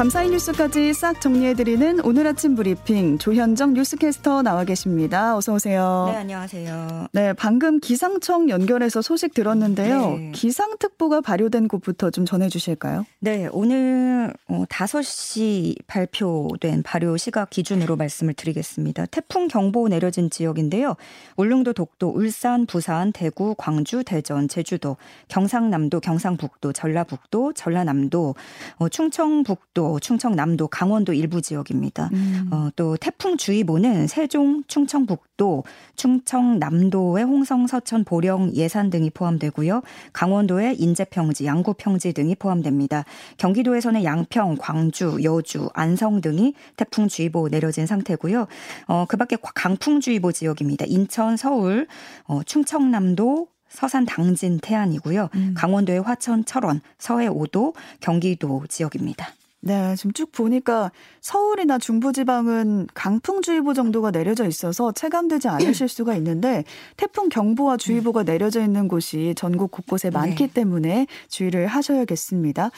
밤사이 뉴스까지 싹 정리해드리는 오늘 아침 브리핑 조현정 뉴스캐스터 나와 계십니다. 어서 오세요. 네, 안녕하세요. 네, 방금 기상청 연결해서 소식 들었는데요. 네. 기상특보가 발효된 곳부터 좀 전해주실까요? 네, 오늘 5시 어, 발표된 발효 시각 기준으로 말씀을 드리겠습니다. 태풍 경보 내려진 지역인데요. 울릉도, 독도, 울산, 부산, 대구, 광주, 대전, 제주도, 경상남도, 경상북도, 전라북도, 전라남도, 어, 충청북도, 충청남도, 강원도 일부 지역입니다. 음. 어, 또 태풍 주의보는 세종, 충청북도, 충청남도의 홍성, 서천, 보령, 예산 등이 포함되고요. 강원도의 인제평지, 양구평지 등이 포함됩니다. 경기도에서는 양평, 광주, 여주, 안성 등이 태풍주의보 내려진 상태고요. 어, 그밖에 강풍주의보 지역입니다. 인천, 서울, 어, 충청남도, 서산 당진 태안이고요. 음. 강원도의 화천, 철원, 서해 5도, 경기도 지역입니다. 네, 지금 쭉 보니까 서울이나 중부지방은 강풍주의보 정도가 내려져 있어서 체감되지 않으실 수가 있는데 태풍 경보와 주의보가 내려져 있는 곳이 전국 곳곳에 많기 네. 때문에 주의를 하셔야겠습니다.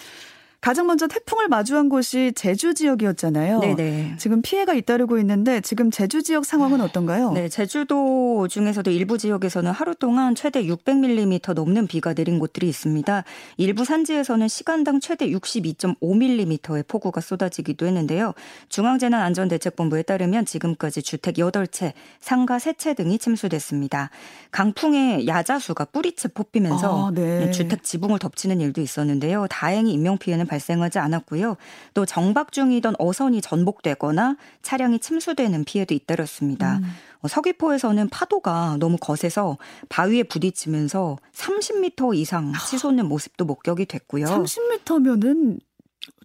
가장 먼저 태풍을 마주한 곳이 제주 지역이었잖아요. 네네. 지금 피해가 잇따르고 있는데 지금 제주 지역 상황은 어떤가요? 네, 제주도 중에서도 일부 지역에서는 하루 동안 최대 600mm 넘는 비가 내린 곳들이 있습니다. 일부 산지에서는 시간당 최대 62.5mm의 폭우가 쏟아지기도 했는데요. 중앙재난안전대책본부에 따르면 지금까지 주택 8채, 상가 3채 등이 침수됐습니다. 강풍에 야자수가 뿌리채 뽑히면서 아, 네. 주택 지붕을 덮치는 일도 있었는데요. 다행히 인명 피해는 발생하지 않았고요. 또 정박 중이던 어선이 전복되거나 차량이 침수되는 피해도 잇따랐습니다. 음. 어, 서귀포에서는 파도가 너무 거세서 바위에 부딪히면서 30m 이상 치솟는 모습도 목격이 됐고요. 30m면은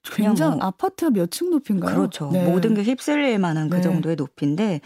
굉장히 뭐, 아파트 몇 층 높인가요? 그렇죠. 네. 모든 게 휩쓸릴 만한 그 네. 정도의 높이인데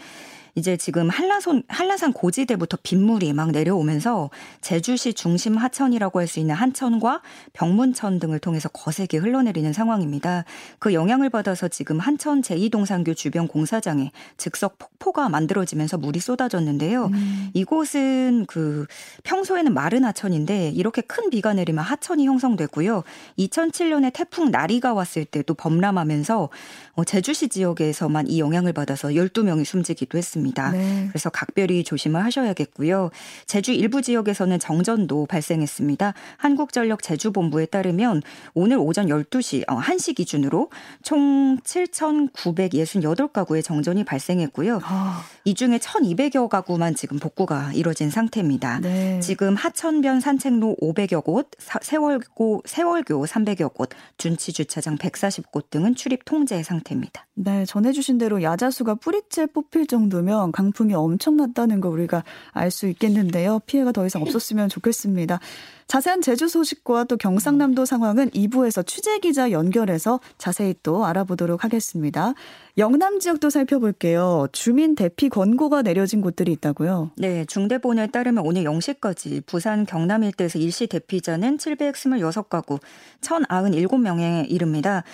이제 지금 한라산 한라산 고지대부터 빗물이 막 내려오면서 제주시 중심 하천이라고 할 수 있는 한천과 병문천 등을 통해서 거세게 흘러내리는 상황입니다. 그 영향을 받아서 지금 한천 제2동산교 주변 공사장에 즉석 폭포가 만들어지면서 물이 쏟아졌는데요. 음. 이곳은 그 평소에는 마른 하천인데 이렇게 큰 비가 내리면 하천이 형성되고요. 2007년에 태풍 나리가 왔을 때도 범람하면서 어, 제주시 지역에서만 이 영향을 받아서 12명이 숨지기도 했습니다. 네. 그래서 각별히 조심을 하셔야겠고요. 제주 일부 지역에서는 정전도 발생했습니다. 한국전력 제주본부에 따르면 오늘 오전 12시 1시 어, 기준으로 총 7,968가구의 정전이 발생했고요. 아. 이 중에 1,200여 가구만 지금 복구가 이뤄진 상태입니다. 네. 지금 하천변 산책로 500여 곳, 세월고 세월교 300여 곳, 둔치 주차장 140곳 등은 출입 통제 상태 상태입니다. 네, 전해주신 대로 야자수가 뿌리째 뽑힐 정도면 강풍이 엄청났다는 거 우리가 알 수 있겠는데요. 피해가 더 이상 없었으면 좋겠습니다. 자세한 제주 소식과 또 경상남도 상황은 2부에서 취재 기자 연결해서 자세히 또 알아보도록 하겠습니다. 영남 지역도 살펴볼게요. 주민 대피 권고가 내려진 곳들이 있다고요? 네, 중대본에 따르면 오늘 0시까지 부산 경남 일대에서 일시 대피자는 726가구, 1,097명에 이릅니다.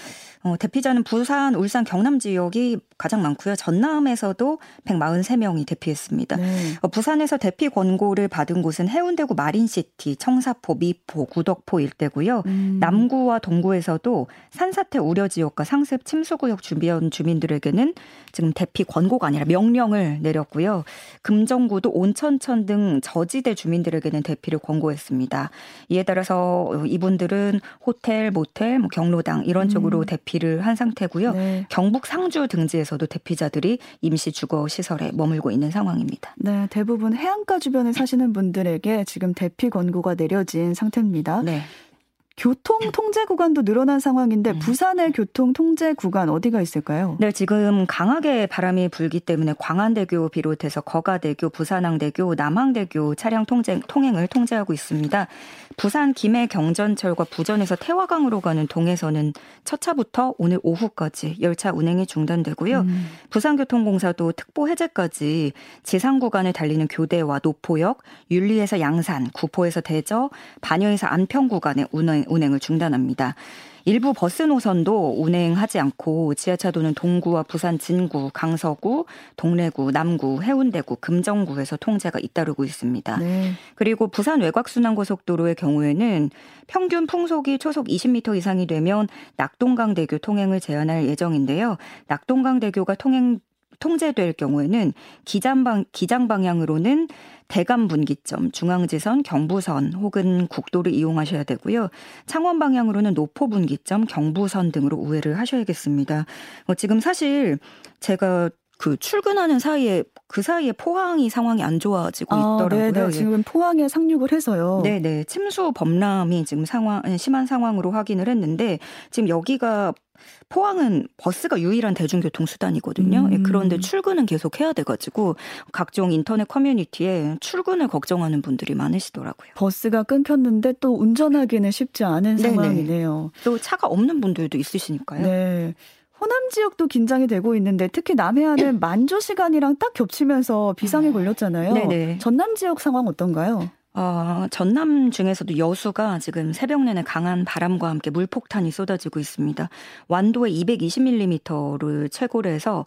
어, 대피자는 부산, 울산, 경남 지역이 가장 많고요. 전남에서도 143명이 대피했습니다. 네. 어, 부산에서 대피 권고를 받은 곳은 해운대구 마린시티, 청사 포, 미포, 구덕포 일대고요. 음. 남구와 동구에서도 산사태 우려 지역과 상습 침수구역 주변 주민들에게는 지금 대피 권고가 아니라 명령을 내렸고요. 금정구도 온천천 등 저지대 주민들에게는 대피를 권고했습니다. 이에 따라서 이분들은 호텔, 모텔, 뭐 경로당 이런 쪽으로 음. 대피를 한 상태고요. 네. 경북 상주 등지에서 지역에서도 대피자들이 임시 주거 시설에 머물고 있는 상황입니다. 네, 대부분 해안가 주변에 사시는 분들에게 지금 대피 권고가 내려 진 상태입니다. 네. 교통 통제 구간도 늘어난 상황인데 음. 부산의 교통 통제 구간 어디가 있을까요? 네, 지금 강하게 바람이 불기 때문에 광안대교 비롯해서 거가대교, 부산항대교, 남항대교 차량 통제, 통행을 통제하고 있습니다. 부산 김해 경전철과 부전에서 태화강으로 가는 동해선은 첫 차부터 오늘 오후까지 열차 운행이 중단되고요. 음. 부산교통공사도 특보 해제까지 지상 구간을 달리는 교대와 노포역, 윤리에서 양산, 구포에서 대저, 반여에서 안평 구간에 운행 운행을 중단합니다. 일부 버스 노선도 운행하지 않고 지하차도는 동구와 부산 진구, 강서구, 동래구, 남구, 해운대구, 금정구에서 통제가 잇따르고 있습니다. 네. 그리고 부산 외곽순환고속도로의 경우에는 평균 풍속이 초속 20m 이상이 되면 낙동강대교 통행을 제한할 예정인데요. 낙동강대교가 통행 통제될 경우에는 기장방 기장 방향으로는 대감 분기점, 중앙지선, 경부선 혹은 국도를 이용하셔야 되고요. 창원 방향으로는 노포 분기점, 경부선 등으로 우회를 하셔야겠습니다. 어, 지금 사실 제가 그 출근하는 사이에 그 사이에 포항이 상황이 안 좋아지고 아, 있더라고요. 네, 네. 지금 포항에 상륙을 해서요. 네, 네. 침수 범람이 지금 상황 심한 상황으로 확인을 했는데 지금 여기가 포항은 버스가 유일한 대중교통 수단이거든요. 예, 음. 그런데 출근은 계속 해야 돼가지고 각종 인터넷 커뮤니티에 출근을 걱정하는 분들이 많으시더라고요. 버스가 끊겼는데 또 운전하기는 쉽지 않은 네네. 상황이네요. 또 차가 없는 분들도 있으시니까요. 네. 호남 지역도 긴장이 되고 있는데 특히 남해안은 만조 시간이랑 딱 겹치면서 비상에 아. 걸렸잖아요. 네네. 전남 지역 상황 어떤가요? 어, 전남 중에서도 여수가 지금 새벽 내내 강한 바람과 함께 물폭탄이 쏟아지고 있습니다. 완도에 220mm를 최고로 해서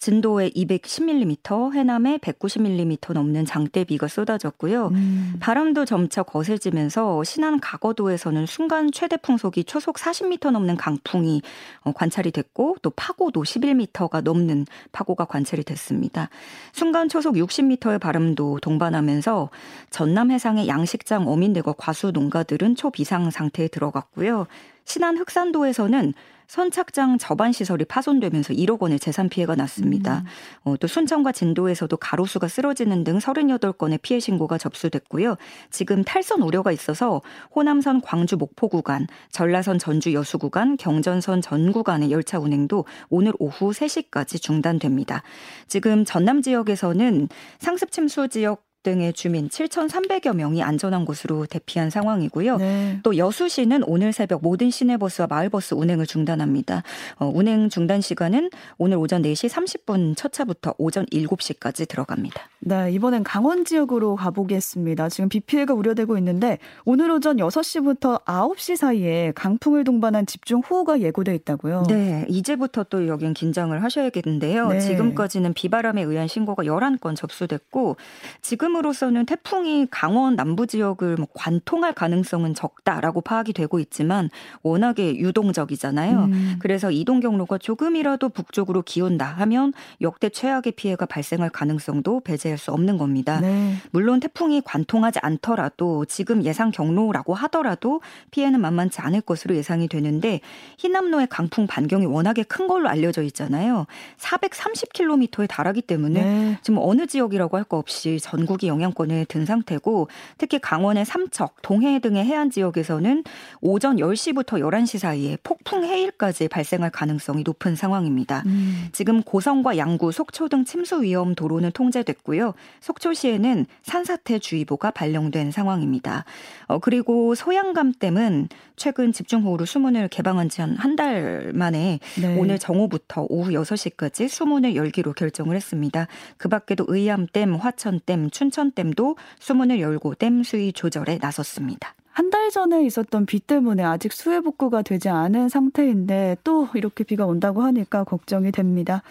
진도에 210mm, 해남에 190mm 넘는 장대비가 쏟아졌고요. 음. 바람도 점차 거세지면서 신안 가거도에서는 순간 최대 풍속이 초속 40m 넘는 강풍이 어, 관찰이 됐고 또 파고도 11m가 넘는 파고가 관찰이 됐습니다. 순간 초속 60m의 바람도 동반하면서 전남 해상의 양식장 어민들과 과수 농가들은 초비상 상태에 들어갔고요. 신안 흑산도에서는 선착장 저반 시설이 파손되면서 1억 원의 재산 피해가 났습니다. 음. 어, 또 순천과 진도에서도 가로수가 쓰러지는 등 38건의 피해 신고가 접수됐고요. 지금 탈선 우려가 있어서 호남선 광주 목포 구간, 전라선 전주 여수 구간, 경전선 전 구간의 열차 운행도 오늘 오후 3시까지 중단됩니다. 지금 전남 지역에서는 상습 침수 지역 등의 주민 7,300여 명이 안전한 곳으로 대피한 상황이고요. 네. 또 여수시는 오늘 새벽 모든 시내버스와 마을버스 운행을 중단합니다. 어, 운행 중단 시간은 오늘 오전 4시 30분 첫 차부터 오전 7시까지 들어갑니다. 네, 이번엔 강원 지역으로 가보겠습니다. 지금 비 피해가 우려되고 있는데 오늘 오전 6시부터 9시 사이에 강풍을 동반한 집중 호우가 예고돼 있다고요. 네, 이제부터 또 여긴 긴장을 하셔야겠는데요. 네. 지금까지는 비바람에 의한 신고가 11건 접수됐고 지금 지금으로서는 태풍이 강원 남부 지역을 뭐 관통할 가능성은 적다라고 파악이 되고 있지만 워낙에 유동적이잖아요. 음. 그래서 이동 경로가 조금이라도 북쪽으로 기운다 하면 역대 최악의 피해가 발생할 가능성도 배제할 수 없는 겁니다. 네. 물론 태풍이 관통하지 않더라도 지금 예상 경로라고 하더라도 피해는 만만치 않을 것으로 예상이 되는데 희남로의 강풍 반경이 워낙에 큰 걸로 알려져 있잖아요. 430km에 달하기 때문에 네. 지금 어느 지역이라고 할 거 없이 전국 전국이 영향권에 든 상태고 특히 강원의 삼척, 동해 등의 해안 지역에서는 오전 10시부터 11시 사이에 폭풍 해일까지 발생할 가능성이 높은 상황입니다. 음. 지금 고성과 양구, 속초 등 침수 위험 도로는 통제됐고요. 속초시에는 산사태 주의보가 발령된 상황입니다. 어, 그리고 소양감댐은 최근 집중호우로 수문을 개방한 지 한 한 달 만에 네. 오늘 정오부터 오후 6시까지 수문을 열기로 결정을 했습니다. 그 밖에도 의암댐, 화천댐, 춘 천댐도 수문을 열고 댐 수위 조절에 나섰습니다. 한달 전에 있었던 비 때문에 아직 수해 복구가 되지 않은 상태인데 또 이렇게 비가 온다고 하니까 걱정이 됩니다.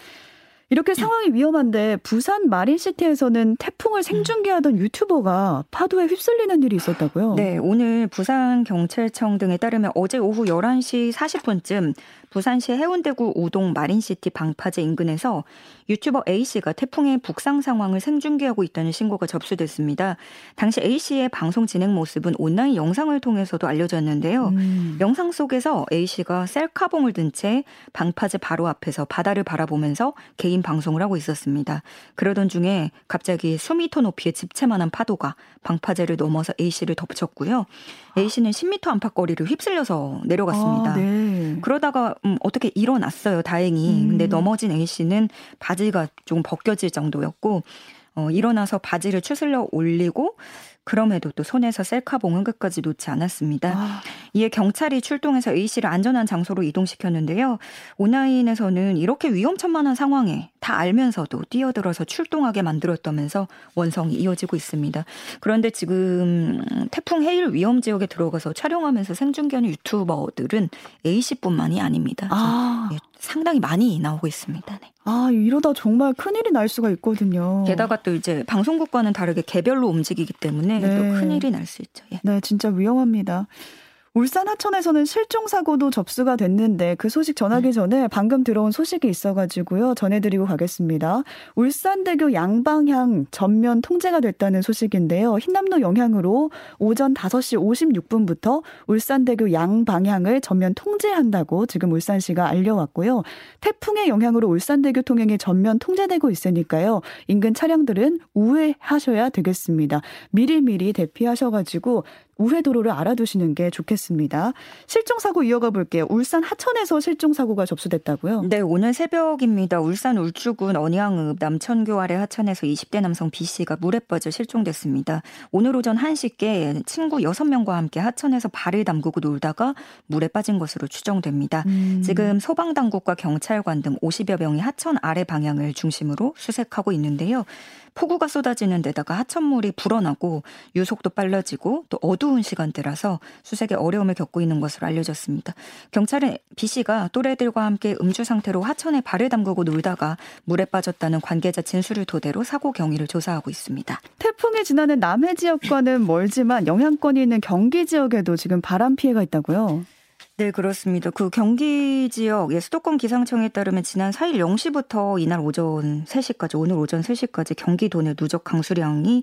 이렇게 상황이 위험한데 부산 마린시티에서는 태풍을 생중계하던 유튜버가 파도에 휩쓸리는 일이 있었다고요? 네, 오늘 부산 경찰청 등에 따르면 어제 오후 11시 40분쯤 부산시 해운대구 우동 마린시티 방파제 인근에서 유튜버 A씨가 태풍의 북상 상황을 생중계하고 있다는 신고가 접수됐습니다. 당시 A씨의 방송 진행 모습은 온라인 영상을 통해서도 알려졌는데요. 음. 영상 속에서 A씨가 셀카봉을 든 채 방파제 바로 앞에서 바다를 바라보면서 개인 방송을 하고 있었습니다. 그러던 중에 갑자기 수미터 높이의 집채만한 파도가 방파제를 넘어서 A씨를 덮쳤고요. A씨는 10m 안팎 거리를 휩쓸려서 내려갔습니다. 아, 네. 그러다가 음, 어떻게 일어났어요, 다행히. 음. 근데 넘어진 A씨는 바지가 조금 벗겨질 정도였고, 어, 일어나서 바지를 추슬러 올리고 그럼에도 또 손에서 셀카봉은 끝까지 놓지 않았습니다. 아. 이에 경찰이 출동해서 A 씨를 안전한 장소로 이동시켰는데요. 오나인에서는 이렇게 위험천만한 상황에 다 알면서도 뛰어들어서 출동하게 만들었다면서 원성이 이어지고 있습니다. 그런데 지금 태풍 해일 위험 지역에 들어가서 촬영하면서 생중계하는 유튜버들은 A 씨뿐만이 아닙니다. 아. 예, 상당히 많이 나오고 있습니다. 네. 아, 이러다 정말 큰일이 날 수가 있거든요. 게다가 또 이제 방송국과는 다르게 개별로 움직이기 때문에 네. 또 큰일이 날 수 있죠. 예. 네, 진짜 위험합니다. 울산 하천에서는 실종 사고도 접수가 됐는데 그 소식 전하기 네. 전에 방금 들어온 소식이 있어가지고요 전해드리고 가겠습니다. 울산대교 양방향 전면 통제가 됐다는 소식인데요. 흰남노 영향으로 오전 5시 56분부터 울산대교 양방향을 전면 통제한다고 지금 울산시가 알려왔고요. 태풍의 영향으로 울산대교 통행이 전면 통제되고 있으니까요. 인근 차량들은 우회하셔야 되겠습니다. 미리미리 대피하셔가지고 우회 도로를 알아두시는 게 좋겠습니다. 실종 사고 이어가 볼게요. 울산 하천에서 실종 사고가 접수됐다고요? 네, 오늘 새벽입니다. 울산 울주군 언양읍 남천교 아래 하천에서 20대 남성 B 씨가 물에 빠져 실종됐습니다. 오늘 오전 1시께 친구 6명과 함께 하천에서 발을 담그고 놀다가 물에 빠진 것으로 추정됩니다. 음. 지금 소방 당국과 경찰관 등 50여 명이 하천 아래 방향을 중심으로 수색하고 있는데요. 폭우가 쏟아지는 데다가 하천물이 불어나고 유속도 빨라지고 또 어두 운 시간대라서 수색에 어려움을 겪고 있는 것으로 알려졌습니다. 경찰은 B 씨가 또래들과 함께 음주 상태로 하천에 발을 담그고 놀다가 물에 빠졌다는 관계자 진술을 토대로 사고 경위를 조사하고 있습니다. 태풍이 지나는 남해 지역과는 멀지만 영향권이 있는 경기 지역에도 지금 바람 피해가 있다고요? 네, 그렇습니다. 그 경기 지역 예, 수도권 기상청에 따르면 지난 4일 0시부터 이날 오전 3시까지 오늘 오전 3시까지 경기도 내 누적 강수량이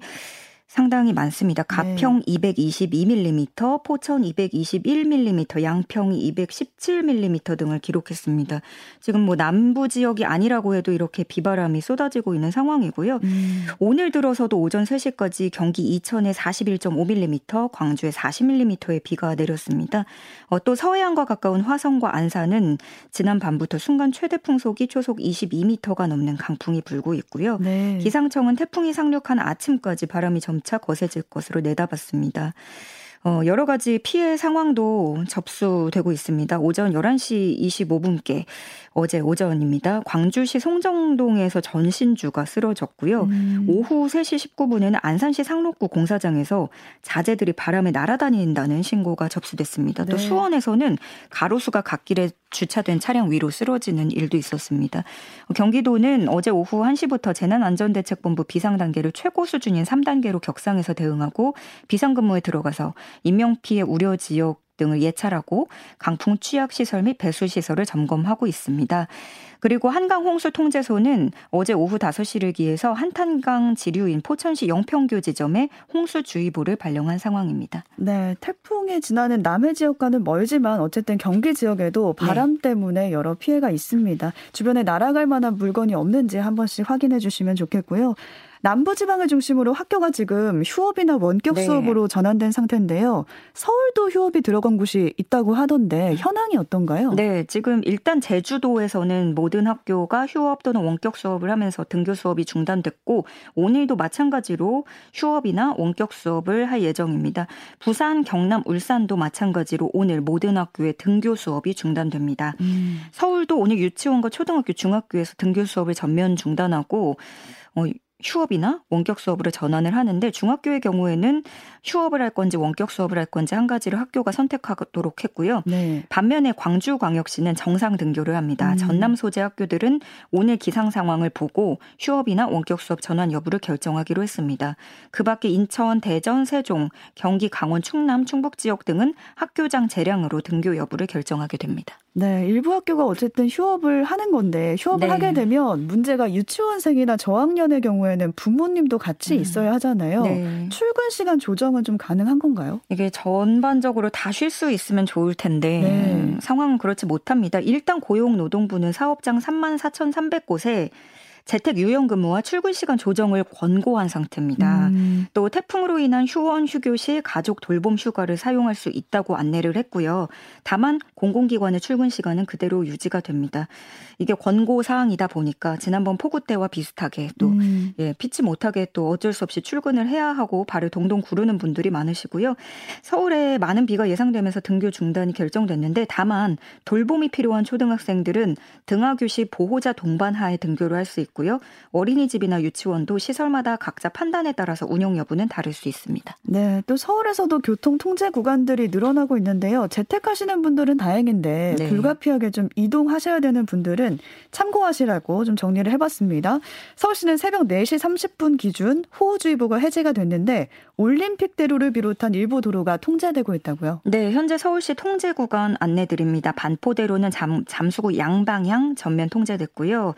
상당히 많습니다. 가평 네. 222mm, 포천 221mm, 양평이 217mm 등을 기록했습니다. 지금 뭐 남부 지역이 아니라고 해도 이렇게 비바람이 쏟아지고 있는 상황이고요. 음. 오늘 들어서도 오전 3시까지 경기 이천에 41.5mm, 광주에 40mm의 비가 내렸습니다. 어, 또 서해안과 가까운 화성과 안산은 지난 밤부터 순간 최대 풍속이 초속 22m가 넘는 강풍이 불고 있고요. 네. 기상청은 태풍이 상륙한 아침까지 바람이 점 점차 거세질 것으로 내다봤습니다. 어, 여러 가지 피해 상황도 접수되고 있습니다. 오전 11시 25분께 어제 오전입니다. 광주시 송정동에서 전신주가 쓰러졌고요. 음. 오후 3시 19분에는 안산시 상록구 공사장에서 자재들이 바람에 날아다닌다는 신고가 접수됐습니다. 네. 또 수원에서는 가로수가 갓길에 주차된 차량 위로 쓰러지는 일도 있었습니다. 경기도는 어제 오후 1시부터 재난안전대책본부 비상단계를 최고 수준인 3단계로 격상해서 대응하고 비상근무에 들어가서 인명피해 우려 지역 등을 예찰하고 강풍 취약 시설 및 배수 시설을 점검하고 있습니다. 그리고 한강 홍수 통제소는 어제 오후 5시를 기해서 한탄강 지류인 포천시 영평교 지점에 홍수 주의보를 발령한 상황입니다. 네, 태풍이 지나는 남해 지역과는 멀지만 어쨌든 경기 지역에도 바람 네. 때문에 여러 피해가 있습니다. 주변에 날아갈 만한 물건이 없는지 한 번씩 확인해 주시면 좋겠고요. 남부지방을 중심으로 학교가 지금 휴업이나 원격 네. 수업으로 전환된 상태인데요. 서울도 휴업이 들어간 곳이 있다고 하던데 현황이 어떤가요? 네, 지금 일단 제주도에서는 모든 학교가 휴업 또는 원격 수업을 하면서 등교 수업이 중단됐고 오늘도 마찬가지로 휴업이나 원격 수업을 할 예정입니다. 부산, 경남, 울산도 마찬가지로 오늘 모든 학교의 등교 수업이 중단됩니다. 음. 서울도 오늘 유치원과 초등학교, 중학교에서 등교 수업을 전면 중단하고 어, 휴업이나 원격 수업으로 전환을 하는데 중학교의 경우에는 휴업을 할 건지 원격 수업을 할 건지 한 가지를 학교가 선택하도록 했고요. 네. 반면에 광주광역시는 정상 등교를 합니다. 음. 전남 소재 학교들은 오늘 기상 상황을 보고 휴업이나 원격 수업 전환 여부를 결정하기로 했습니다. 그밖에 인천, 대전, 세종, 경기, 강원, 충남, 충북 지역 등은 학교장 재량으로 등교 여부를 결정하게 됩니다. 네, 일부 학교가 어쨌든 휴업을 하는 건데 휴업을 네. 하게 되면 문제가 유치원생이나 저학년의 경우에는 부모님도 같이 음. 있어야 하잖아요. 네. 출근 시간 조정은 좀 가능한 건가요? 이게 전반적으로 다 쉴 수 있으면 좋을 텐데 네. 음, 상황은 그렇지 못합니다. 일단 고용노동부는 사업장 3만 4,300곳에 재택 유연 근무와 출근 시간 조정을 권고한 상태입니다. 음. 또 태풍으로 인한 휴원 휴교 시 가족 돌봄 휴가를 사용할 수 있다고 안내를 했고요. 다만 공공기관의 출근 시간은 그대로 유지가 됩니다. 이게 권고 사항이다 보니까 지난번 폭우 때와 비슷하게 또 음. 예, 피치 못하게 또 어쩔 수 없이 출근을 해야 하고 발을 동동 구르는 분들이 많으시고요. 서울에 많은 비가 예상되면서 등교 중단이 결정됐는데 다만 돌봄이 필요한 초등학생들은 등하교 시 보호자 동반 하에 등교를 할 수 있고 요. 어린이집이나 유치원도 시설마다 각자 판단에 따라서 운영 여부는 다를 수 있습니다. 네, 또 서울에서도 교통 통제 구간들이 늘어나고 있는데요. 재택하시는 분들은 다행인데 네. 불가피하게 좀 이동하셔야 되는 분들은 참고하시라고 좀 정리를 해봤습니다. 서울시는 새벽 4시 30분 기준 호우주의보가 해제가 됐는데 올림픽대로를 비롯한 일부 도로가 통제되고 있다고요? 네, 현재 서울시 통제 구간 안내드립니다. 반포대로는 잠, 잠수구 양방향 전면 통제됐고요.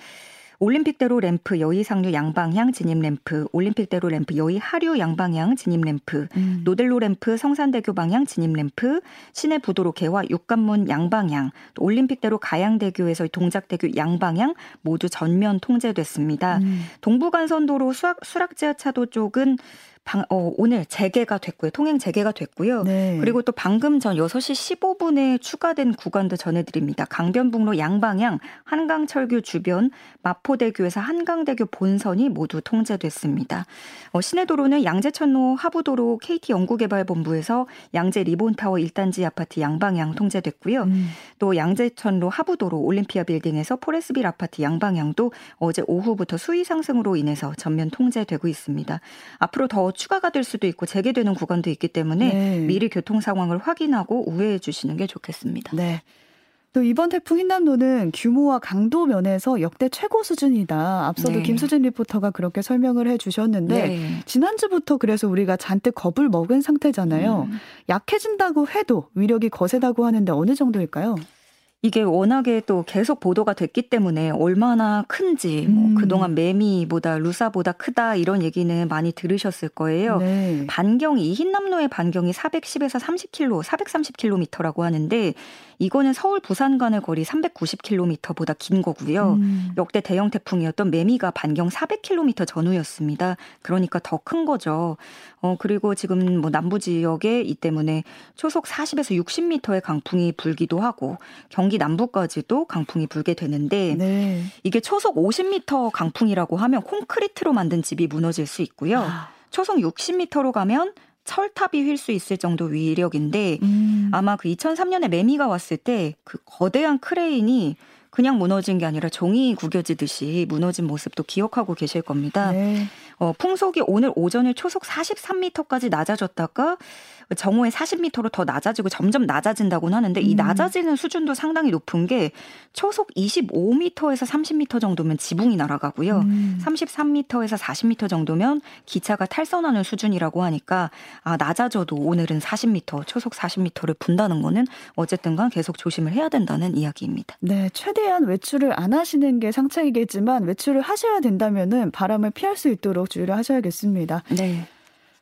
올림픽대로 램프 여의 상류 양방향 진입 램프, 올림픽대로 램프 여의 하류 양방향 진입 램프, 음. 노델로 램프 성산대교 방향 진입 램프, 시내 부도로 개화 육관문 양방향, 올림픽대로 가양대교에서 동작대교 양방향 모두 전면 통제됐습니다. 음. 동부간선도로 수락, 수락지하차도 쪽은 방, 어, 오늘 재개가 됐고요. 통행 재개가 됐고요. 네. 그리고 또 방금 전 6시 15분에 추가된 구간도 전해드립니다. 강변북로 양방향 한강철교 주변 마포대교에서 한강대교 본선이 모두 통제됐습니다. 어, 시내도로는 양재천로 하부도로 KT 연구개발본부에서 양재 리본타워 1단지 아파트 양방향 통제됐고요. 음. 또 양재천로 하부도로 올림피아 빌딩에서 포레스빌 아파트 양방향도 어제 오후부터 수위 상승으로 인해서 전면 통제되고 있습니다. 앞으로 더 추가가 될 수도 있고 재개되는 구간도 있기 때문에 네. 미리 교통 상황을 확인하고 우회해 주시는 게 좋겠습니다. 네. 또 이번 태풍 흰남노는 규모와 강도 면에서 역대 최고 수준이다. 앞서도 네. 김수진 리포터가 그렇게 설명을 해 주셨는데 네. 지난주부터 그래서 우리가 잔뜩 겁을 먹은 상태잖아요. 음. 약해진다고 해도 위력이 거세다고 하는데 어느 정도일까요? 이게 워낙에 또 계속 보도가 됐기 때문에 얼마나 큰지 뭐 음. 그동안 매미보다 루사보다 크다 이런 얘기는 많이 들으셨을 거예요. 네. 반경이 흰남노의 반경이 410에서 30km, 430km라고 하는데 이거는 서울 부산 간의 거리 390km보다 긴 거고요. 음. 역대 대형 태풍이었던 매미가 반경 400km 전후였습니다. 그러니까 더 큰 거죠. 어 그리고 지금 뭐 남부 지역에 이 때문에 초속 40에서 60m의 강풍이 불기도 하고 경기 남부까지도 강풍이 불게 되는데 네. 이게 초속 50m 강풍이라고 하면 콘크리트로 만든 집이 무너질 수 있고요. 아. 초속 60m로 가면 철탑이 휠 수 있을 정도 위력인데 음. 아마 그 2003년에 매미가 왔을 때 그 거대한 크레인이 그냥 무너진 게 아니라 종이 구겨지듯이 무너진 모습도 기억하고 계실 겁니다. 네. 어, 풍속이 오늘 오전에 초속 43m까지 낮아졌다가 정오에 40m로 더 낮아지고 점점 낮아진다고는 하는데 이 음. 낮아지는 수준도 상당히 높은 게 초속 25m에서 30m 정도면 지붕이 날아가고요. 음. 33m에서 40m 정도면 기차가 탈선하는 수준이라고 하니까 아 낮아져도 오늘은 40m, 초속 40m를 분다는 거는 어쨌든간 계속 조심을 해야 된다는 이야기입니다. 네, 최대한 외출을 안 하시는 게 상책이겠지만 외출을 하셔야 된다면은 바람을 피할 수 있도록 주의를 하셔야겠습니다. 네.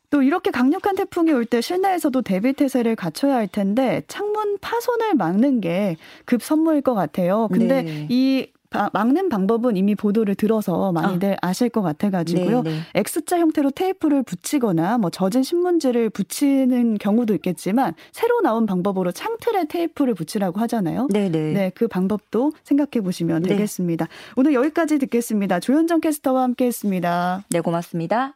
또 이렇게 강력한 태풍이 올 때 실내에서도 대비 태세를 갖춰야 할 텐데 창문 파손을 막는 게 급 선무일 것 같아요. 근데 네. 이 막는 방법은 이미 보도를 들어서 많이들 아. 실것 같아가지고요. 네, 네. X자 형태로 테이프를 붙이거나 뭐 젖은 신문지를 붙이는 경우도 있겠지만 새로 나온 방법으로 창틀에 테이프를 붙이라고 하잖아요. 네, 네. 네, 그 방법도 생각해 보시면 네. 되겠습니다. 오늘 여기까지 듣겠습니다. 조현정 캐스터와 함께했습니다. 네, 고맙습니다.